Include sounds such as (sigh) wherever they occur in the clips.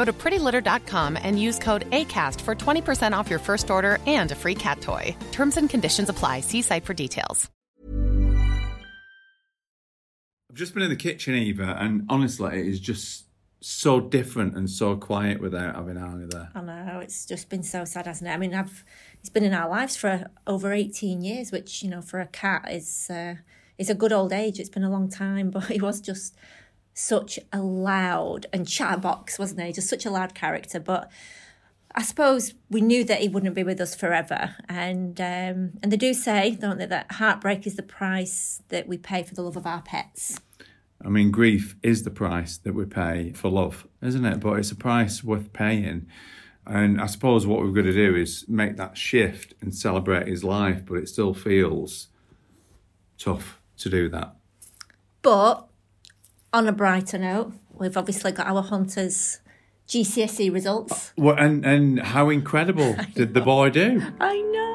Go to prettylitter.com and use code ACAST for 20% off your first order and a free cat toy. Terms and conditions apply. See site for details. I've just been in the kitchen, Eva, and honestly, it is just so different and so quiet without having Arnie there. I know it's just been so sad, hasn't it? I mean, I've it's been in our lives for over eighteen years, which you know for a cat is uh, is a good old age. It's been a long time, (laughs) but he was just such a loud and chatterbox, wasn't he? Just such a loud character, but. I suppose we knew that he wouldn't be with us forever, and um, and they do say, don't they, that heartbreak is the price that we pay for the love of our pets. I mean, grief is the price that we pay for love, isn't it? But it's a price worth paying. And I suppose what we've got to do is make that shift and celebrate his life, but it still feels tough to do that. But on a brighter note, we've obviously got our hunters GCSE results. Uh, well, and, and how incredible (laughs) did the boy do? I know.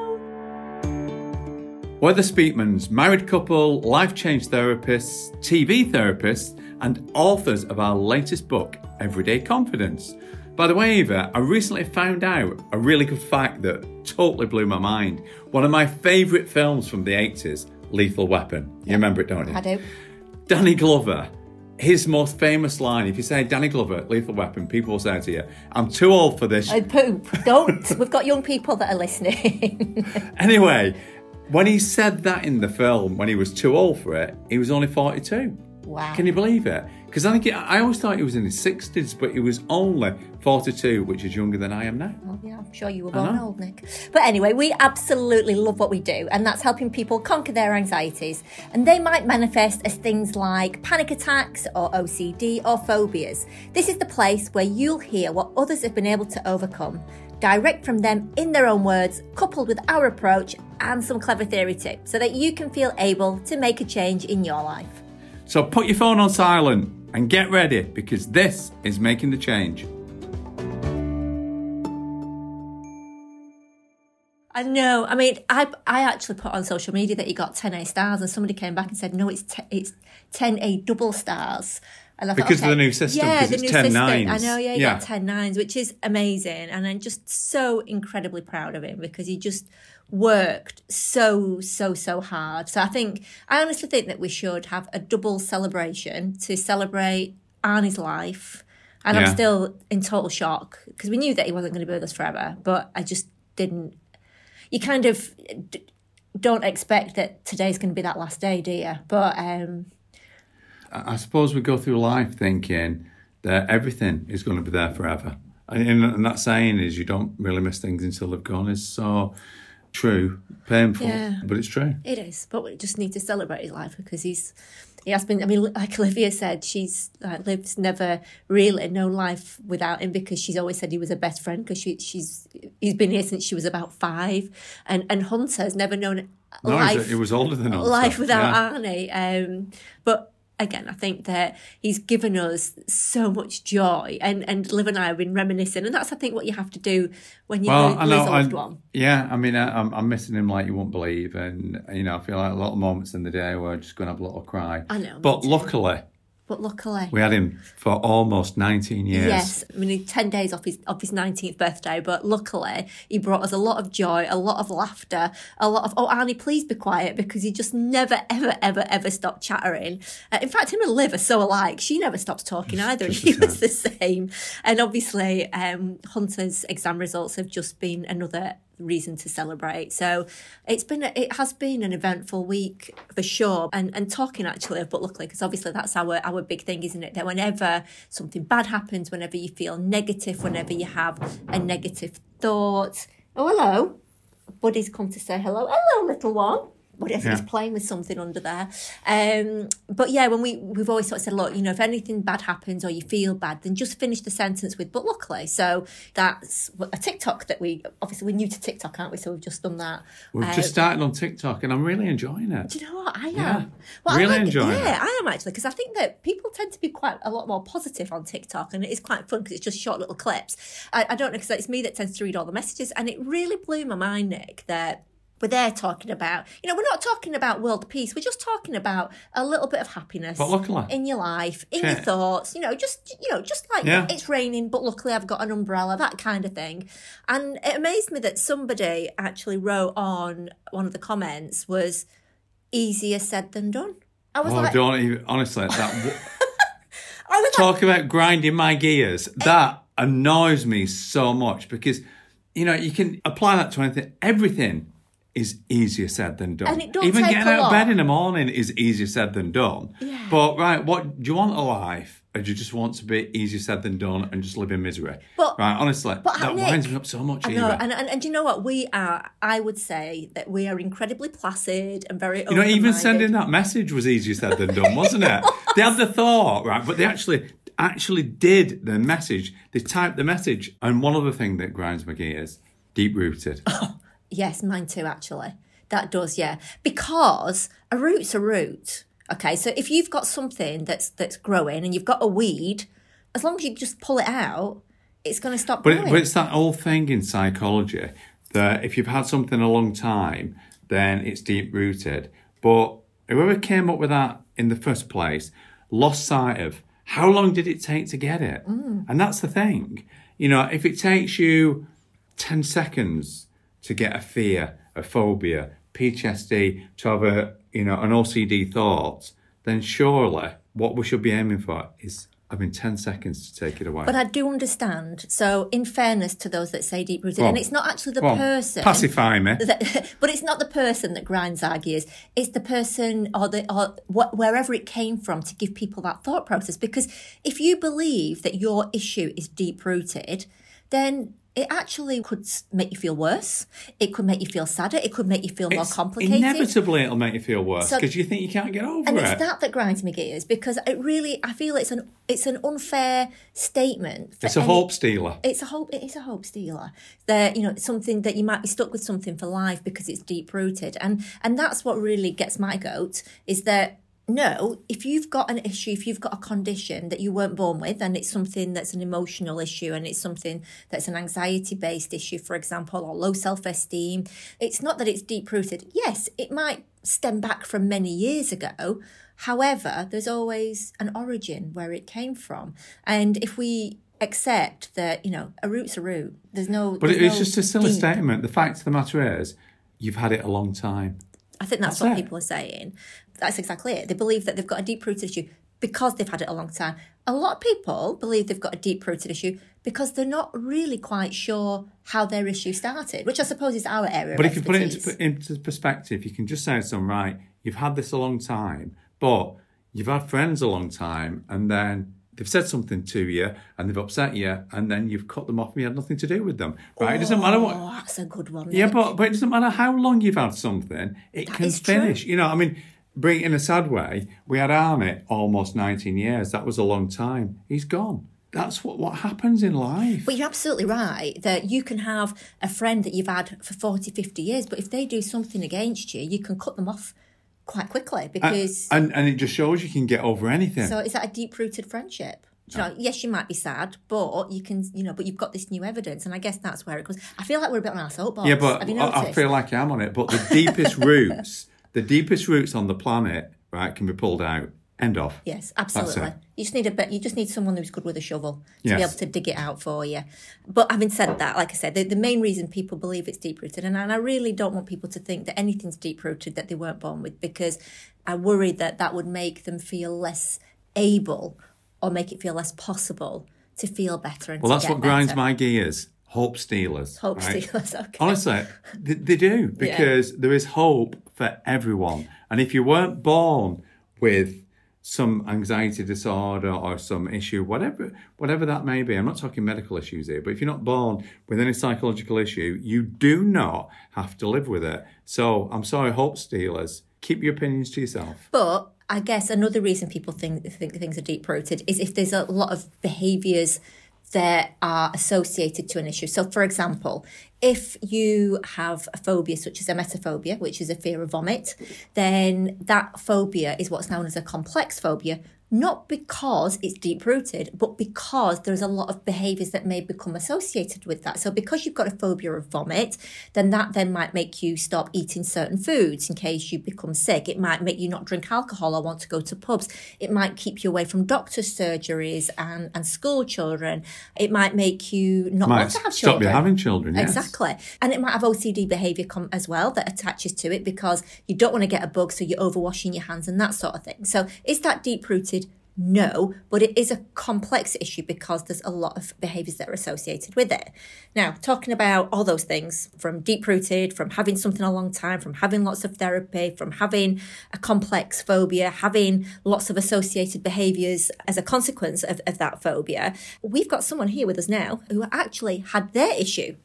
We're the Speakmans, married couple, life change therapists, TV therapists, and authors of our latest book, Everyday Confidence. By the way, Eva, I recently found out a really good fact that totally blew my mind. One of my favourite films from the 80s, Lethal Weapon. You remember it, don't you? I do. Danny Glover, his most famous line, if you say Danny Glover, Lethal Weapon, people will say to you, I'm too old for this. I poop. Don't. (laughs) We've got young people that are listening. (laughs) Anyway, when he said that in the film, when he was too old for it, he was only 42. wow. Can you believe it? Because I think he- I always thought he was in his 60s, but he was only 42, which is younger than I am now. Well, yeah, I'm sure you were born old, Nik. But anyway, we absolutely love what we do, and that's helping people conquer their anxieties. And they might manifest as things like panic attacks, or OCD, or phobias. This is the place where you'll hear what others have been able to overcome, direct from them in their own words, coupled with our approach and some clever theory tips, so that you can feel able to make a change in your life. So put your phone on silent and get ready because this is making the change. I know. I mean, I I actually put on social media that he got 10A stars, and somebody came back and said, no, it's te- it's 10A double stars. And I thought, Because of the new system, Yeah, the it's new 10 system. nines. I know, yeah, Yeah. yeah, 10 nines, which is amazing. And I'm just so incredibly proud of him because he just worked so, so, so hard. So I think, I honestly think that we should have a double celebration to celebrate Arnie's life. And Yeah. I'm still in total shock because we knew that he wasn't going to be with us forever, but I just didn't you kind of d- don't expect that today's going to be that last day, do you? But um, I suppose we go through life thinking that everything is going to be there forever. And, and that saying is you don't really miss things until they've gone is so true, painful, Yeah. but it's true. it is. But we just need to celebrate his life because he's he has been. I mean, like Olivia said, she's like, Liv's never really known life without him because she's always said he was her best friend because she she's he's been here since she was about five, and and Hunter's never known No, life. it was older than us. life without yeah. Arnie. Um, but again, I think that he's given us so much joy, and and Liv and I have been reminiscing, and that's I think what you have to do when you Well, lose I a know. loved I, one. yeah, I mean, I, I'm, I'm missing him like you won't believe, and you know, I feel like a lot of moments in the day where I'm just going to have a little cry. I know, But luckily, But luckily, we had him for almost 19 years. Yes, I mean, ten days off his off his nineteenth birthday, but luckily he brought us a lot of joy, a lot of laughter, a lot of oh Arnie, please be quiet because he just never ever ever ever stopped chattering. Uh, in fact, him and Liv are so alike. She never stops talking either, and he was the same. And obviously, um, Hunter's exam results have just been another reason to celebrate. So it's been it has been an eventful week for sure. And and talking actually of but luckily because obviously that's our our big thing, isn't it? That whenever something bad happens, whenever you feel negative, whenever you have a negative thought. Oh hello, Buddy's come to say hello. Hello, little one. Think Yeah. he's playing with something under there. Um, but yeah, when we we've always sort of said, look, you know, if anything bad happens or you feel bad, then just finish the sentence with "but luckily." So that's a TikTok that we obviously we're new to TikTok, aren't we? So we've just done that. We've Um, just started on TikTok and I'm really enjoying it. do you know what I am? Yeah. I Really like- enjoying Yeah, it. I am actually because I think that people tend to be quite a lot more positive on TikTok, and it is quite fun because it's just short little clips. I, I don't know because it's me that tends to read all the messages, and it really blew my mind, Nik, that. We're there talking about, you know, we're not talking about world peace. We're just talking about a little bit of happiness But luckily. in your life, in your thoughts. You know, just you know, just like Yeah. it's raining, but luckily I've got an umbrella, that kind of thing. And it amazed me that somebody actually wrote on one of the comments was easier said than done. I was Oh, like, don't even, honestly, that, (laughs) I was like, talk about grinding my gears. Eh. That annoys me so much because, you know, you can apply that to anything. Everything is easier said than done. And it don't Even getting out of bed in the morning is easier said than done. Yeah. But, right, what do you want a life? Or do you just want to be easier said than done and just live in misery? But- right, honestly, but that Nik, winds me up so much. I know, and, and and you know what? We are. I would say that we are incredibly placid and very. You know, even sending that message was easier said than done, wasn't it? (laughs) They had the thought, right? But they actually actually did the message. They typed the message. And one other thing that grinds my gears, deep rooted. (laughs) Yes, mine too. Actually, that does. Yeah, because a root's a root. Okay, so if you've got something that's that's growing and you've got a weed, as long as you just pull it out, it's going to stop But, it, growing. but it's that old thing in psychology that if you've had something a long time, then it's deep rooted. But whoever came up with that in the first place lost sight of how long did it take to get it? Mm. And that's the thing. You know, if it takes you 10 seconds to get a fear, a phobia, PTSD, to have a, you know, an OCD thought, then surely what we should be aiming for is having 10 seconds to take it away. But I do understand. So, in fairness to those that say deep rooted, and it's not actually the person. Pacify me. (laughs) that, but it's not the person that grinds our gears. It's the person or the or wh- wherever it came from to give people that thought process. Because if you believe that your issue is deep rooted, then it actually could make you feel worse. It could make you feel sadder. It could make you feel more complicated. Inevitably, it'll make you feel worse So- because you think you can't get over and it. it's that that grinds me gears because it really, I feel it's an it's an unfair statement. for it's a any- hope stealer. it's a hope. It is a hope stealer. That you know, it's something that you might be stuck with something for life because it's deep rooted, and and that's what really gets my goat is that no, if you've got an issue, if you've got a condition that you weren't born with, and it's something that's an emotional issue, and it's something that's an anxiety based issue, for example, or low self esteem, it's not that it's deep rooted. Yes, it might stem back from many years ago. However, there's always an origin where it came from, and if we accept that you know a root's a root, there's no. But there's it's no just a silly deep- statement. The fact of the matter is, you've had it a long time. I think that's, That's what it. people are saying. That's exactly it. They believe that they've got a deep rooted issue because they've had it a long time. A lot of people believe they've got a deep rooted issue because they're not really quite sure how their issue started, which I suppose is our area. But if you put it into, into perspective, you can just say to someone, right, you've had this a long time, but you've had friends a long time, and then they've said something to you and they've upset you, and then you've cut them off and you had nothing to do with them. Right? It doesn't matter what. oh, that's a good one. Yeah, but, but it doesn't matter how long you've had something, it can is true. finish. You know, I mean, bring in a sad way. We had Arnie almost 19 years. That was a long time. He's gone. That's what, what happens in life. But you're absolutely right that you can have a friend that you've had for 40, 50 years, but if they do something against you, you can cut them off quite quickly because. and, and it just shows you can get over anything. So is that a deep rooted friendship? Do You know, yes, you might be sad, but you can, you know, but you've got this new evidence, and I guess that's where it goes. I feel like we're a bit on our soapbox. yeah, but I, I feel like I'm on it. But the deepest (laughs) roots, the deepest roots on the planet, right, can be pulled out. End of. Yes, absolutely. You just need a bit. You just need someone who's good with a shovel to be able to dig it out for you. But having said that, like I said, the, the main reason people believe it's deep rooted, and, and I really don't want people to think that anything's deep rooted that they weren't born with, because I worry that that would make them feel less able or make it feel less possible to feel better. And Well, that's what grinds better. my gears. hope stealers. Hope right? stealers, (laughs) okay. Honestly, they, they do because there is hope for everyone. And if you weren't born with some anxiety disorder or some issue, whatever whatever that may be. I'm not talking medical issues here, but if you're not born with any psychological issue, you do not have to live with it. So I'm sorry, hope stealers. Keep your opinions to yourself. But I guess another reason people think think things are deep rooted is if there's a lot of behaviours that are associated to an issue. So, for example, if you have a phobia such as emetophobia, which is a fear of vomit, then that phobia is what's known as a complex phobia, not because it's deep rooted, but because there's a lot of behaviors that may become associated with that. So because you've got a phobia of vomit, then that then might make you stop eating certain foods in case you become sick. It might make you not drink alcohol or want to go to pubs. It might keep you away from doctor's surgeries and, and school children. It might make you not Might want to have stop children. you having children. Yes. Exactly. And it might have OCD behaviour com- as well that attaches to it because you don't want to get a bug, so you're overwashing your hands and that sort of thing. So is that deep rooted? No, but it is a complex issue because there's a lot of behaviours that are associated with it. Now, talking about all those things from deep rooted, from having something a long time, from having lots of therapy, from having a complex phobia, having lots of associated behaviours as a consequence of, of that phobia, we've got someone here with us now who actually had their issue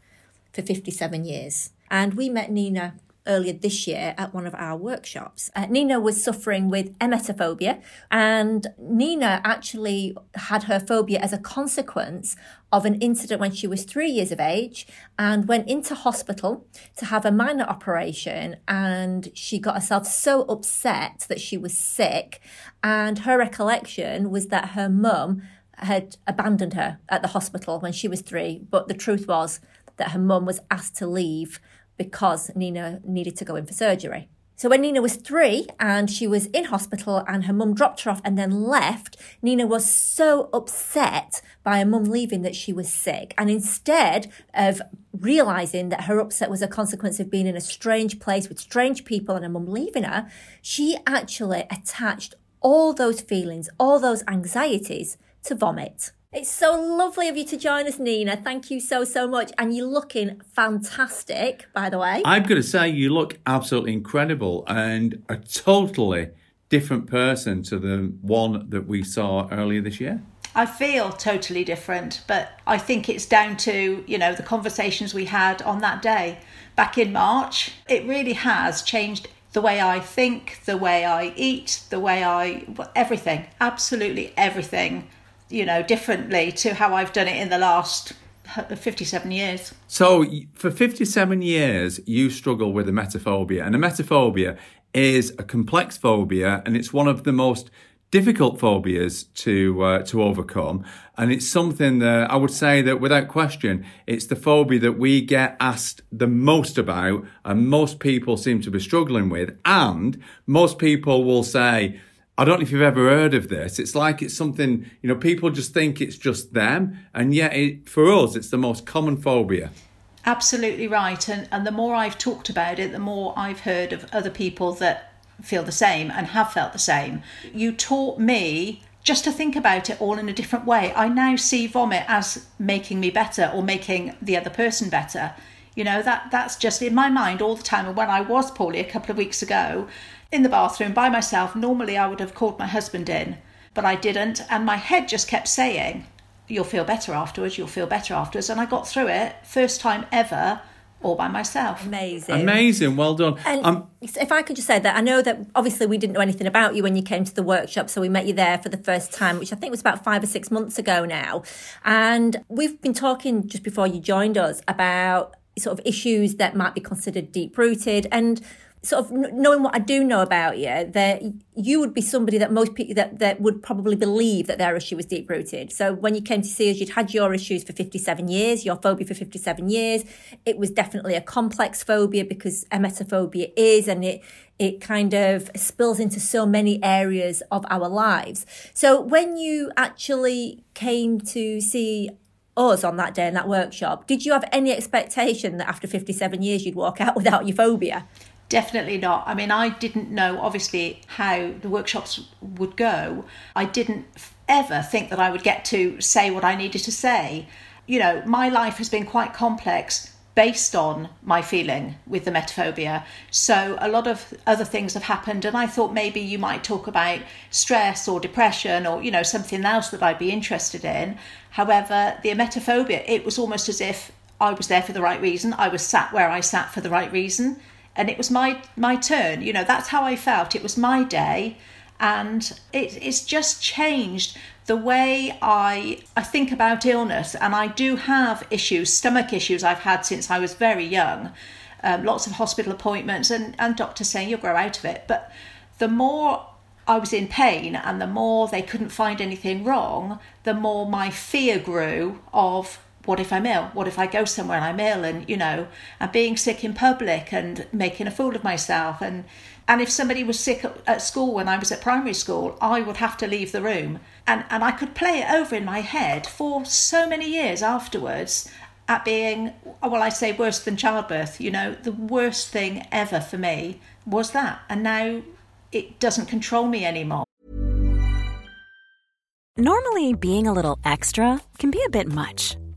for 57 years. And we met Nina earlier this year at one of our workshops. Uh, Nina was suffering with emetophobia, and Nina actually had her phobia as a consequence of an incident when she was three years of age and went into hospital to have a minor operation. And she got herself so upset that she was sick. And her recollection was that her mum had abandoned her at the hospital when she was three. But the truth was that her mum was asked to leave because Nina needed to go in for surgery. So when Nina was three and she was in hospital and her mum dropped her off and then left, Nina was so upset by her mum leaving that she was sick. And instead of realizing that her upset was a consequence of being in a strange place with strange people and her mum leaving her, she actually attached all those feelings, all those anxieties to vomit. It's so lovely of you to join us, Nina. Thank you so, so much. And you're looking fantastic, by the way. I'm going to say you look absolutely incredible and a totally different person to the one that we saw earlier this year. I feel totally different, but I think it's down to, you know, the conversations we had on that day back in March. It really has changed the way I think, the way I eat, the way I everything, absolutely everything, you know, differently to how I've done it in the last 57 years. So, for 57 years, you struggle with a emetophobia, and a emetophobia is a complex phobia, and it's one of the most difficult phobias to uh, to overcome, and it's something that I would say that without question, it's the phobia that we get asked the most about, and most people seem to be struggling with, and most people will say. I don't know if you've ever heard of this. It's like it's something, you know, people just think it's just them. And yet, it, for us, it's the most common phobia. Absolutely right. And, and the more I've talked about it, the more I've heard of other people that feel the same and have felt the same. You taught me just to think about it all in a different way. I now see vomit as making me better or making the other person better. You know, that that's just in my mind all the time. And when I was poorly a couple of weeks ago in the bathroom by myself, normally I would have called my husband in, but I didn't. And my head just kept saying, You'll feel better afterwards, you'll feel better afterwards. And I got through it, first time ever, all by myself. Amazing. Amazing, well done. And Um, if I could just say that, I know that obviously we didn't know anything about you when you came to the workshop, so we met you there for the first time, which I think was about five or six months ago now. And we've been talking just before you joined us about sort of issues that might be considered deep rooted and sort of knowing what I do know about you, that you would be somebody that most people that, that would probably believe that their issue was deep rooted. So when you came to see us, you'd had your issues for 57 years, your phobia for 57 years. It was definitely a complex phobia because emetophobia is, and it, it kind of spills into so many areas of our lives. So when you actually came to see us on that day in that workshop, did you have any expectation that after 57 years you'd walk out (laughs) without your phobia? Definitely not. I mean, I didn't know obviously how the workshops would go. I didn't ever think that I would get to say what I needed to say. you know, my life has been quite complex based on my feeling with the emetophobia. So a lot of other things have happened, and I thought maybe you might talk about stress or depression or you know something else that I'd be interested in. However, the emetophobia, it was almost as if I was there for the right reason. I was sat where I sat for the right reason, and it was my my turn. You know, that's how I felt. It was my day, and it, it's just changed the way I I think about illness, and I do have issues, stomach issues I've had since I was very young. Um, lots of hospital appointments, and and doctors saying you'll grow out of it. But the more I was in pain, and the more they couldn't find anything wrong, the more my fear grew of what if I'm ill? What if I go somewhere and I'm ill and, you know, and being sick in public and making a fool of myself and and if somebody was sick at school when I was at primary school, I would have to leave the room. And and I could play it over in my head for so many years afterwards at being well, I say worse than childbirth, you know, the worst thing ever for me was that. And now it doesn't control me anymore. Normally being a little extra can be a bit much.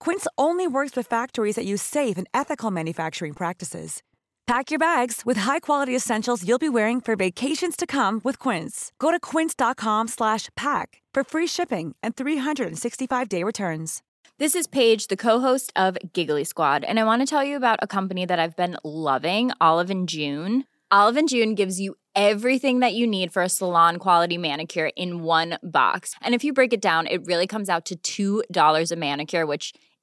Quince only works with factories that use safe and ethical manufacturing practices. Pack your bags with high-quality essentials you'll be wearing for vacations to come with Quince. Go to quince.com/pack for free shipping and 365-day returns. This is Paige, the co-host of Giggly Squad, and I want to tell you about a company that I've been loving, Olive and June. Olive and June gives you everything that you need for a salon quality manicure in one box. And if you break it down, it really comes out to $2 a manicure, which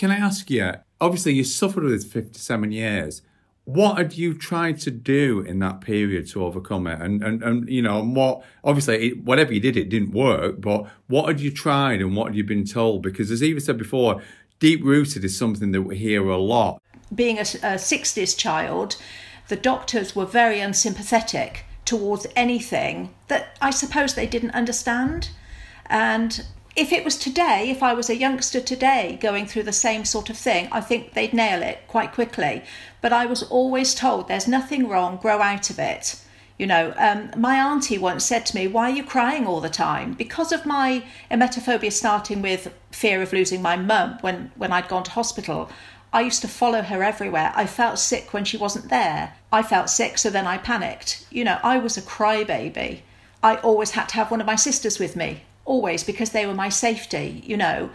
Can I ask you? Obviously, you suffered with this 57 years. What had you tried to do in that period to overcome it? And and, and you know, and what obviously it, whatever you did, it didn't work. But what had you tried and what had you been told? Because as Eva said before, deep rooted is something that we hear a lot. Being a, a 60s child, the doctors were very unsympathetic towards anything that I suppose they didn't understand. And if it was today, if I was a youngster today going through the same sort of thing, I think they'd nail it quite quickly. But I was always told there's nothing wrong, grow out of it. You know, um, my auntie once said to me, Why are you crying all the time? Because of my emetophobia starting with fear of losing my mum when, when I'd gone to hospital, I used to follow her everywhere. I felt sick when she wasn't there. I felt sick, so then I panicked. You know, I was a crybaby. I always had to have one of my sisters with me, always, because they were my safety, you know.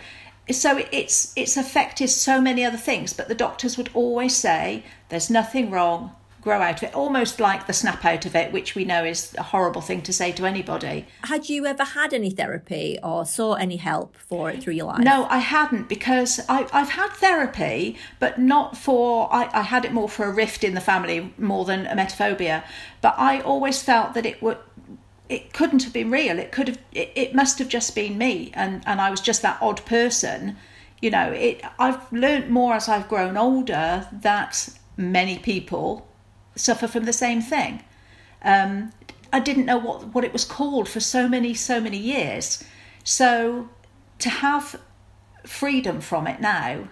So it's it's affected so many other things, but the doctors would always say, There's nothing wrong, grow out of it, almost like the snap out of it, which we know is a horrible thing to say to anybody. Had you ever had any therapy or sought any help for it through your life? No, I hadn't because I, I've had therapy, but not for, I, I had it more for a rift in the family more than emetophobia. But I always felt that it would it couldn't have been real. It could have. It, it, must have just been me, and and I was just that odd person. You know, it. I've learned more as I've grown older that many people suffer from the same thing. Um, I didn't know what, what it was called for so many, so many years. So to have freedom from it now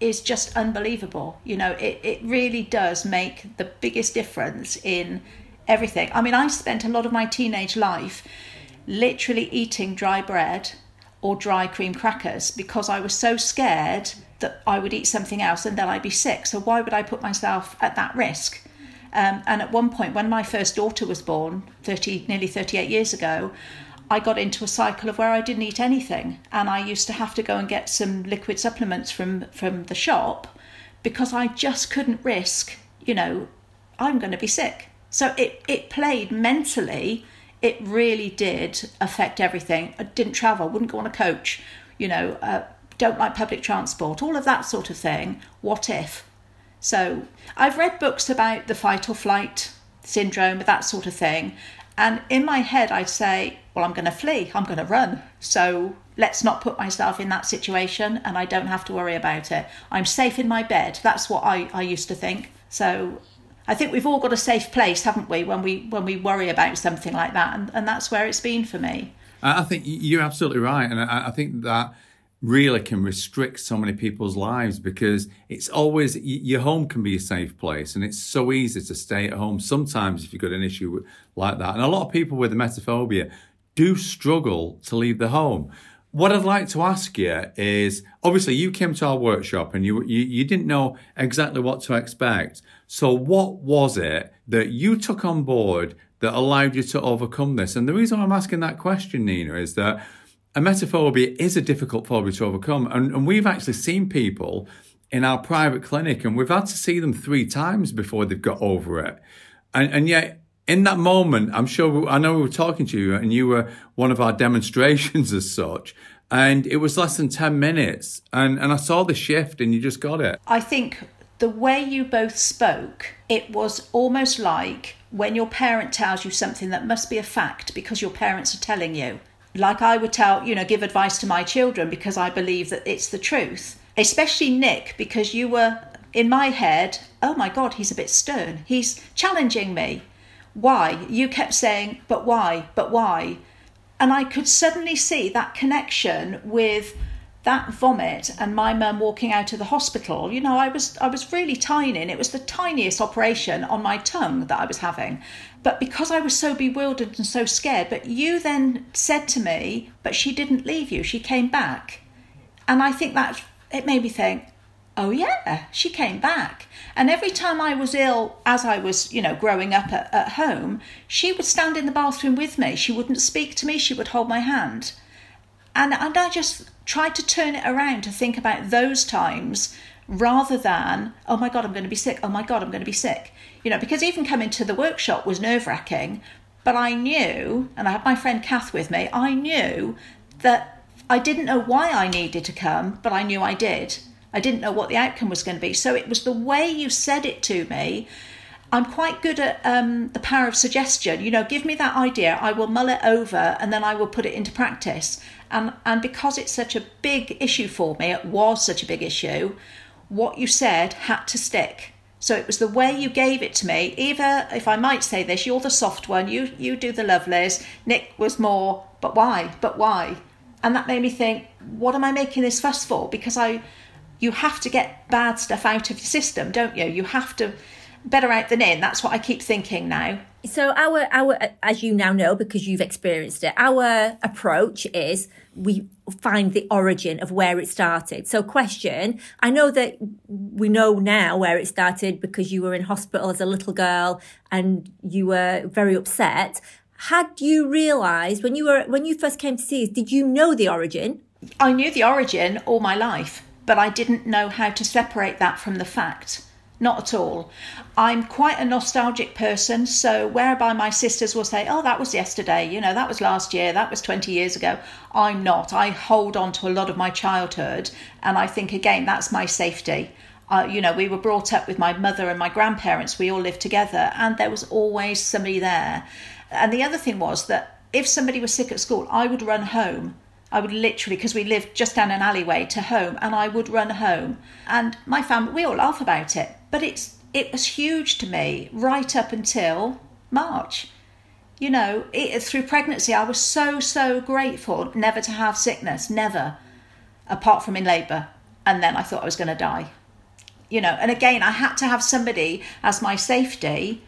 is just unbelievable. You know, it, it really does make the biggest difference in everything. I mean, I spent a lot of my teenage life literally eating dry bread or dry cream crackers because I was so scared that I would eat something else and then I'd be sick. So why would I put myself at that risk? Um, and at one point, when my first daughter was born, 30, nearly 38 years ago, I got into a cycle of where I didn't eat anything, and I used to have to go and get some liquid supplements from from the shop because I just couldn't risk, you know, I'm going to be sick. So it it played mentally. It really did affect everything. I didn't travel, wouldn't go on a coach, you know, uh, don't like public transport, all of that sort of thing. What if? So I've read books about the fight or flight syndrome, that sort of thing. And in my head, I'd say, well, I'm going to flee, I'm going to run. So let's not put myself in that situation and I don't have to worry about it. I'm safe in my bed. That's what I, I used to think. So I think we've all got a safe place, haven't we, when we when we worry about something like that, and, and that's where it's been for me. I think you're absolutely right, and I, I think that really can restrict so many people's lives because it's always your home can be a safe place and it's so easy to stay at home sometimes if you've got an issue like that and a lot of people with emetophobia do struggle to leave the home what I'd like to ask you is obviously you came to our workshop and you, you, you didn't know exactly what to expect. So what was it that you took on board that allowed you to overcome this? And the reason I'm asking that question, Nina, is that a emetophobia is a difficult phobia to overcome. And, and we've actually seen people in our private clinic and we've had to see them three times before they've got over it. And, and yet, in that moment, I'm sure, I know we were talking to you and you were one of our demonstrations (laughs) as such. And it was less than 10 minutes. And, and I saw the shift and you just got it. I think the way you both spoke, it was almost like when your parent tells you something that must be a fact because your parents are telling you like I would tell, you know, give advice to my children because I believe that it's the truth. Especially Nik, because you were in my head, oh my God, he's a bit stern. He's challenging me. Why? You kept saying, but why? But why? And I could suddenly see that connection with that vomit and my mum walking out of the hospital you know i was i was really tiny and it was the tiniest operation on my tongue that i was having but because i was so bewildered and so scared but you then said to me but she didn't leave you she came back and i think that it made me think oh yeah she came back and every time i was ill as i was you know growing up at, at home she would stand in the bathroom with me she wouldn't speak to me she would hold my hand and, and I just tried to turn it around to think about those times rather than, oh my God, I'm going to be sick. Oh my God, I'm going to be sick. You know, because even coming to the workshop was nerve wracking, but I knew, and I had my friend Kath with me, I knew that I didn't know why I needed to come, but I knew I did. I didn't know what the outcome was going to be. So it was the way you said it to me. I'm quite good at um, the power of suggestion. You know, give me that idea, I will mull it over, and then I will put it into practice. And, and because it's such a big issue for me, it was such a big issue, what you said had to stick. So it was the way you gave it to me. Eva, if I might say this, you're the soft one. You you do the lovelies. Nik was more, but why? But why? And that made me think, what am I making this fuss for? Because I, you have to get bad stuff out of your system, don't you? You have to better out than in. That's what I keep thinking now. So our our as you now know because you've experienced it, our approach is we find the origin of where it started. So question, I know that we know now where it started because you were in hospital as a little girl and you were very upset. Had you realized when you were when you first came to see us, did you know the origin? I knew the origin all my life, but I didn't know how to separate that from the fact not at all. I'm quite a nostalgic person, so whereby my sisters will say, Oh, that was yesterday, you know, that was last year, that was 20 years ago. I'm not. I hold on to a lot of my childhood, and I think, again, that's my safety. Uh, you know, we were brought up with my mother and my grandparents, we all lived together, and there was always somebody there. And the other thing was that if somebody was sick at school, I would run home I would literally, because we lived just down an alleyway to home, and I would run home. And my family, we all laugh about it, but it's it was huge to me right up until March. You know, it, through pregnancy, I was so so grateful never to have sickness, never, apart from in labour, and then I thought I was going to die. You know, and again, I had to have somebody as my safety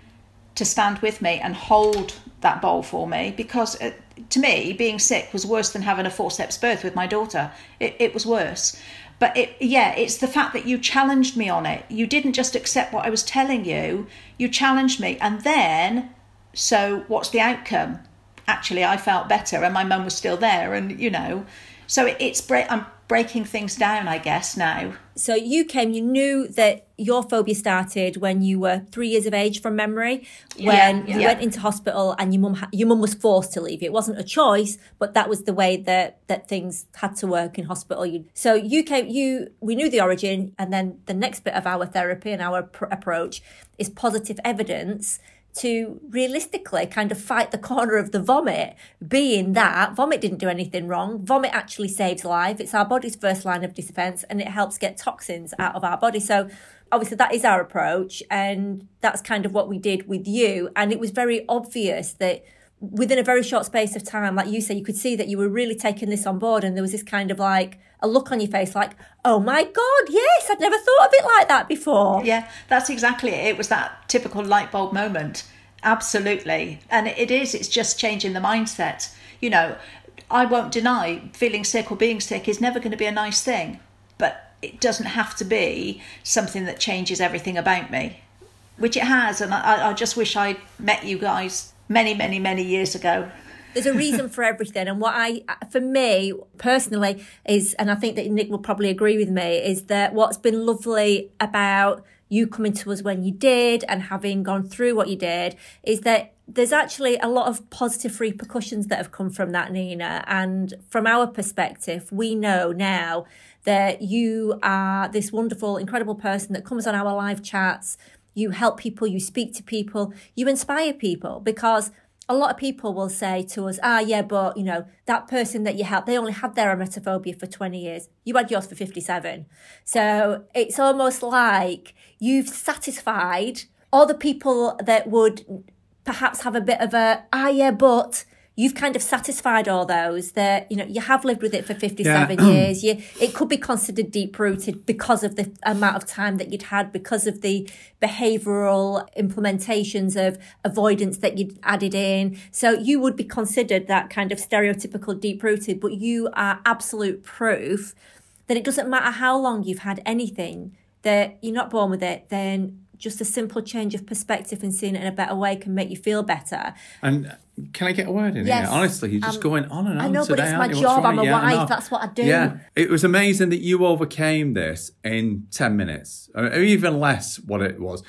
to stand with me and hold that bowl for me because it, to me, being sick was worse than having a forceps birth with my daughter. It, it was worse. But it, yeah, it's the fact that you challenged me on it. You didn't just accept what I was telling you, you challenged me. And then, so what's the outcome? Actually, I felt better and my mum was still there. And, you know, so it, it's, I'm breaking things down, I guess, now. So you came, you knew that your phobia started when you were three years of age from memory, when yeah, yeah. you went into hospital and your mum, your mum was forced to leave you. It wasn't a choice, but that was the way that, that things had to work in hospital. You, so you came, you, we knew the origin and then the next bit of our therapy and our pr- approach is positive evidence to realistically kind of fight the corner of the vomit, being that vomit didn't do anything wrong. Vomit actually saves life. It's our body's first line of defense and it helps get toxins out of our body. So obviously that is our approach and that's kind of what we did with you. And it was very obvious that within a very short space of time, like you say, you could see that you were really taking this on board and there was this kind of like a look on your face like, oh my God, yes, I'd never thought of it like that before. Yeah, that's exactly it. It was that typical light bulb moment. Absolutely. And it is, it's just changing the mindset. You know, I won't deny feeling sick or being sick is never going to be a nice thing, but it doesn't have to be something that changes everything about me, which it has. And I, I just wish I'd met you guys many, many, many years ago there's a reason for everything. And what I, for me personally, is, and I think that Nik will probably agree with me, is that what's been lovely about you coming to us when you did and having gone through what you did is that there's actually a lot of positive repercussions that have come from that, Nina. And from our perspective, we know now that you are this wonderful, incredible person that comes on our live chats. You help people, you speak to people, you inspire people because a lot of people will say to us, ah, yeah, but you know, that person that you helped, they only had their emetophobia for 20 years. You had yours for 57. So it's almost like you've satisfied all the people that would perhaps have a bit of a, ah, yeah, but you've kind of satisfied all those that you know you have lived with it for 57 yeah. years (clears throat) you it could be considered deep rooted because of the amount of time that you'd had because of the behavioral implementations of avoidance that you'd added in so you would be considered that kind of stereotypical deep rooted but you are absolute proof that it doesn't matter how long you've had anything that you're not born with it then just a simple change of perspective and seeing it in a better way can make you feel better. And can I get a word in yes. here? Honestly, you're just um, going on and on. I know, today, but it's my job. I'm a yeah, wife. That's what I do. Yeah, it was amazing that you overcame this in ten minutes, or even less. What it was,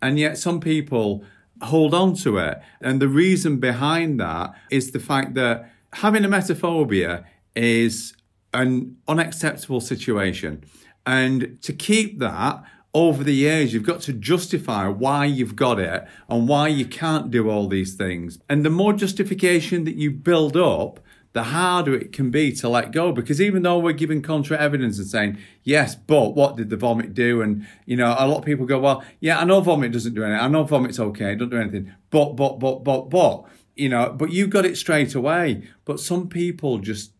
and yet some people hold on to it, and the reason behind that is the fact that having a emetophobia is an unacceptable situation, and to keep that over the years, you've got to justify why you've got it and why you can't do all these things. And the more justification that you build up, the harder it can be to let go. Because even though we're giving contra evidence and saying, yes, but what did the vomit do? And, you know, a lot of people go, well, yeah, I know vomit doesn't do anything. I know vomit's okay. It doesn't do anything. But, but, but, but, but, you know, but you got it straight away. But some people just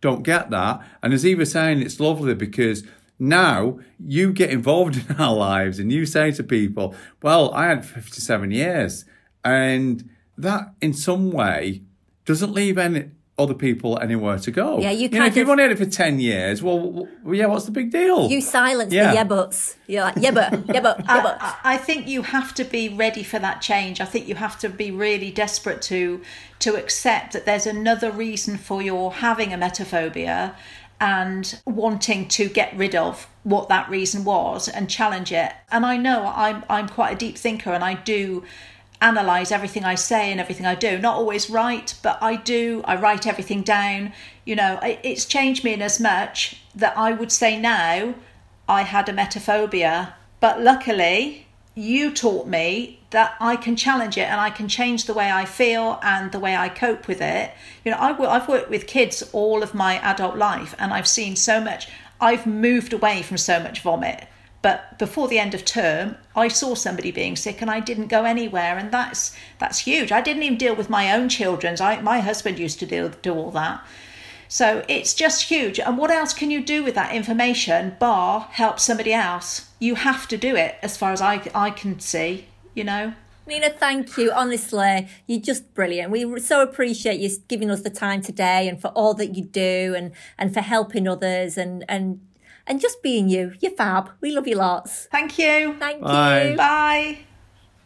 don't get that. And as Eva saying, it's lovely because now you get involved (laughs) in our lives and you say to people, well, I had 57 years. And that in some way doesn't leave any other people anywhere to go. Yeah, you, you know, if you've only had it for 10 years, well, well, yeah, what's the big deal? You silence yeah. the yeah buts. You're like, yeah but, yeah but, yeah but. I, I think you have to be ready for that change. I think you have to be really desperate to to accept that there's another reason for your having emetophobia and wanting to get rid of what that reason was and challenge it. And I know I'm I'm quite a deep thinker and I do analyze everything I say and everything I do. Not always right, but I do. I write everything down. You know, it's changed me in as much that I would say now I had a emetophobia, but luckily you taught me that I can challenge it and I can change the way I feel and the way I cope with it. You know, I, I've worked with kids all of my adult life and I've seen so much. I've moved away from so much vomit. But before the end of term, I saw somebody being sick and I didn't go anywhere, and that's that's huge. I didn't even deal with my own children's. I, my husband used to deal do all that. So it's just huge. And what else can you do with that information bar help somebody else? You have to do it as far as I, I can see, you know. Nina, thank you. Honestly, you're just brilliant. We so appreciate you giving us the time today and for all that you do and, and for helping others and, and, and just being you. You're fab. We love you lots. Thank you. Thank Bye. you. Bye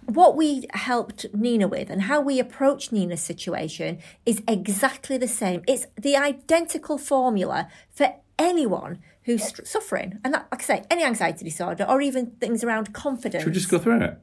what we helped Nina with and how we approach Nina's situation is exactly the same. It's the identical formula for anyone who's suffering. And that, like I say, any anxiety disorder or even things around confidence. Should we just go through it?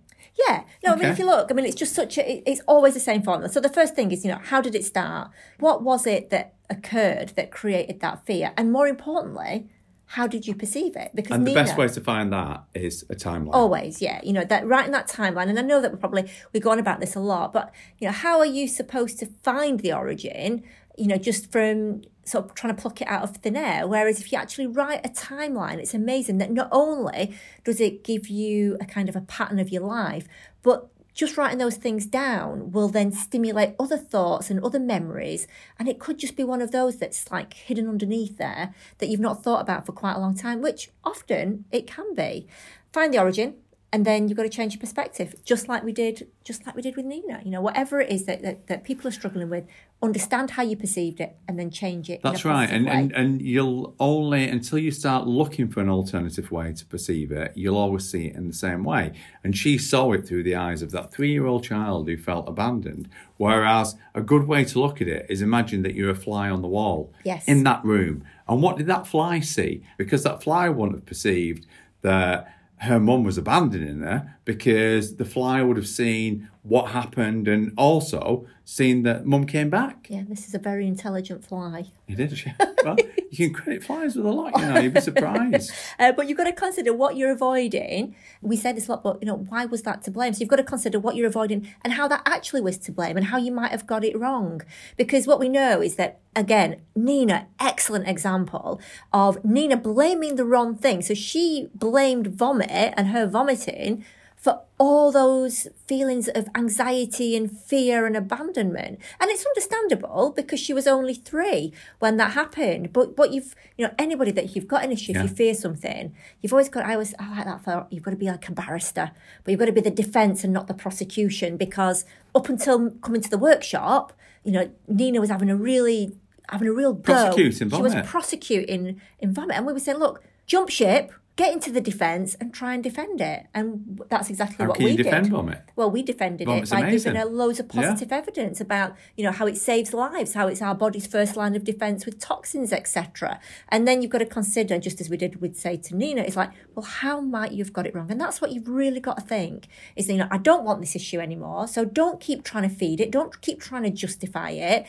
Yeah. No, okay. I mean, if you look, I mean, it's just such a, it's always the same formula. So the first thing is, you know, how did it start? What was it that occurred that created that fear? And more importantly, how did you perceive it? Because and the Nina, best way to find that is a timeline. Always, yeah. You know that right in that timeline, and I know that we probably we go on about this a lot, but you know, how are you supposed to find the origin? You know, just from sort of trying to pluck it out of thin air. Whereas if you actually write a timeline, it's amazing that not only does it give you a kind of a pattern of your life, but just writing those things down will then stimulate other thoughts and other memories. And it could just be one of those that's like hidden underneath there that you've not thought about for quite a long time, which often it can be. Find the origin, and then you've got to change your perspective just like we did just like we did with nina. You know whatever it is that, that, that people are struggling with understand how you perceived it and then change it that's right. and, and and you'll only until you start looking for an alternative way to perceive it you'll always see it in the same way. And she saw it through the eyes of that three-year-old child who felt abandoned. Whereas a good way to look at it is imagine that you're a fly on the wall yes. in that room. And what did that fly see? Because that fly wouldn't have perceived that her mum was abandoning her because the fly would have seen what happened and also seen that mum came back. Yeah, this is a very intelligent fly. It is, yeah. well, you can credit flies with a lot, you know, you'd be surprised. (laughs) uh, but you've got to consider what you're avoiding. We said this a lot, but, you know, why was that to blame? So you've got to consider what you're avoiding and how that actually was to blame and how you might have got it wrong. Because what we know is that, again, Nina, excellent example of Nina blaming the wrong thing. So she blamed vomit and her vomiting for all those feelings of anxiety and fear and abandonment. And it's understandable because she was only three when that happened. But what you've, you know, anybody that you've got an issue, yeah. if you fear something, you've always got, I always, oh, I like that for, you've got to be like a barrister, but you've got to be the defense and not the prosecution because up until coming to the workshop, you know, Nina was having a really, having a real go. Prosecuting vomit. She was prosecuting in vomit. And we were saying, look, jump ship, get into the defence and try and defend it. And that's exactly how what we did. Well, we defended it by amazing. giving her loads of positive yeah. evidence about, you know, how it saves lives, how it's our body's first line of defence with toxins, etc. And then you've got to consider, just as we did with say to Nina, it's like, well, how might you've got it wrong? And that's what you've really got to think is, you know, I don't want this issue anymore. So don't keep trying to feed it. Don't keep trying to justify it.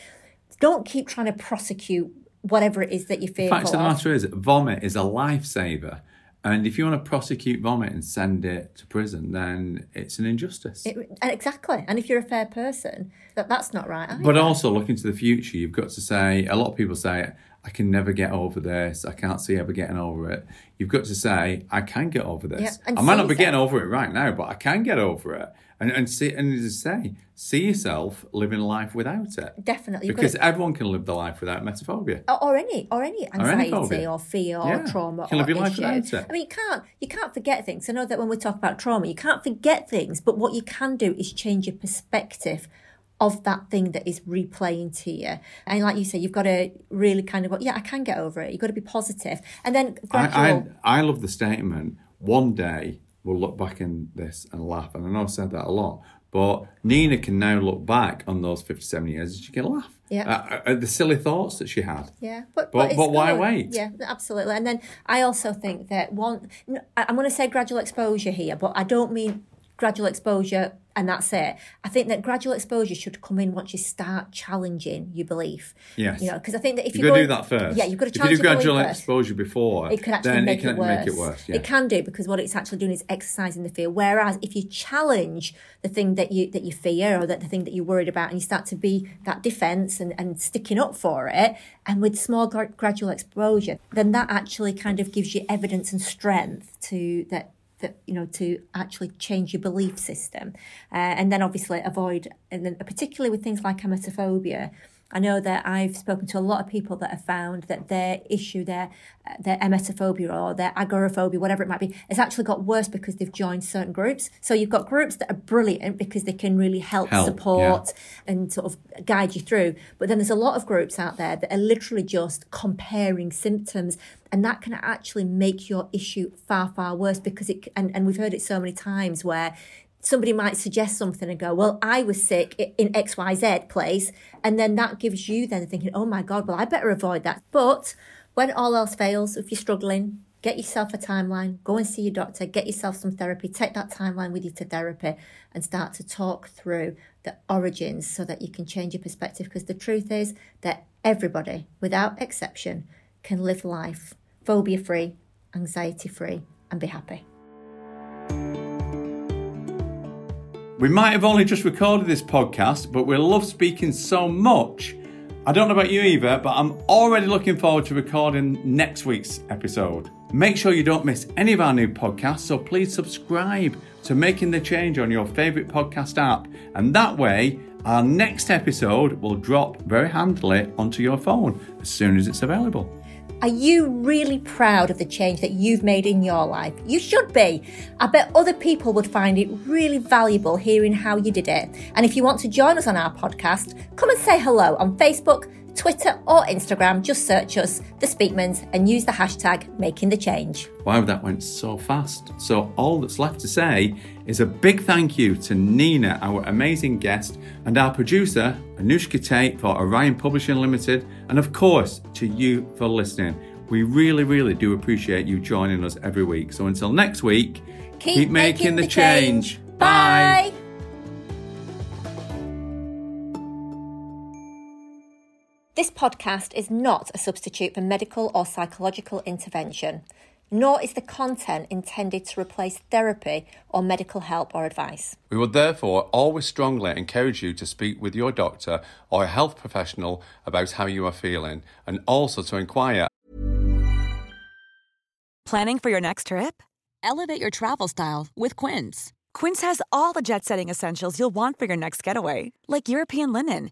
Don't keep trying to prosecute whatever it is that you feel. The fact of the matter is, vomit is a lifesaver. And if you want to prosecute vomit and send it to prison, then it's an injustice. It, exactly. And if you're a fair person, that that's not right. But also, looking to the future, you've got to say, a lot of people say, I can never get over this. I can't see ever getting over it. You've got to say, I can get over this. Yeah, I might not be getting over it right now, but I can get over it. And, and see, and as I say, see yourself living life without it. Definitely, because everyone can live the life without emetophobia or, or any, or any anxiety, or, any or fear, or yeah. trauma, you can live or your life issue. without it. I mean, you can't, you can't forget things. I know that when we talk about trauma, you can't forget things, but what you can do is change your perspective of that thing that is replaying to you. And like you say, you've got to really kind of go, yeah, I can get over it. You've got to be positive. And then gradual... I, I, I love the statement, one day we'll look back in this and laugh. And I know I've said that a lot, But Nina can now look back on those 57 years and she can laugh Yeah. at, at the silly thoughts that she had. Yeah, but But- it's but why wait? Yeah, absolutely. And then I also think that one, I'm going to say gradual exposure here, but I don't mean gradual exposure and that's it. I think that gradual exposure should come in once you start challenging your belief. Yes. You know, because I think that if You've you go- do that first. yeah, you've got to If you do gradual first. exposure before, It can actually then make, it can it worse. make it worse. Yeah. It can do because what it's actually doing is exercising the fear. Whereas if you challenge the thing that you that you fear or that the thing that you're worried about, and you start to be that defense and, and sticking up for it, and with small gradual exposure, then that actually kind of gives you evidence and strength to that that you know to actually change your belief system. Uh, and then obviously avoid and then particularly with things like emetophobia I know that I've spoken to a lot of people that have found that their issue, their their emetophobia or their agoraphobia, whatever it might be, has actually got worse because they've joined certain groups. So you've got groups that are brilliant because they can really help, Help, support and sort of guide you through. But then there's a lot of groups out there that are literally just comparing symptoms, and that can actually make your issue far far worse because it and, and we've heard it so many times where somebody might suggest something and go, well, I was sick in XYZ place. And then that gives you then thinking, oh my God, well, I better avoid that. But when all else fails, if you're struggling, get yourself a timeline, go and see your doctor, get yourself some therapy, take that timeline with you to therapy and start to talk through the origins so that you can change your perspective. Because the truth is that everybody, without exception, can live life phobia free, anxiety free, and be happy. We might have only just recorded this podcast, but we love speaking so much. I don't know about you either, but I'm already looking forward to recording next week's episode. Make sure you don't miss any of our new podcasts, so please subscribe to Making the Change on your favourite podcast app, and that way, our next episode will drop very handily onto your phone as soon as it's available. Are you really proud of the change that you've made in your life? You should be. I bet other people would find it really valuable hearing how you did it. And if you want to join us on our podcast, come and say hello on Facebook, Twitter, or Instagram. Just search us, The Speakmans, and use the hashtag Making the Change. Wow, that went so fast. So, all that's left to say is a big thank you to Nina, our amazing guest, and our producer, Anushka Tate for Orion Publishing Limited, and of course, to you for listening. We really, really do appreciate you joining us every week. So, until next week, Keep making the change. Bye. This podcast is not a substitute for medical or psychological intervention, nor is the content intended to replace therapy or medical help or advice. We would therefore always strongly encourage you to speak with your doctor or a health professional about how you are feeling, and also to inquire Planning for your next trip? Elevate your travel style with Quince. Quince has all the jet setting essentials you'll want for your next getaway, like European linen,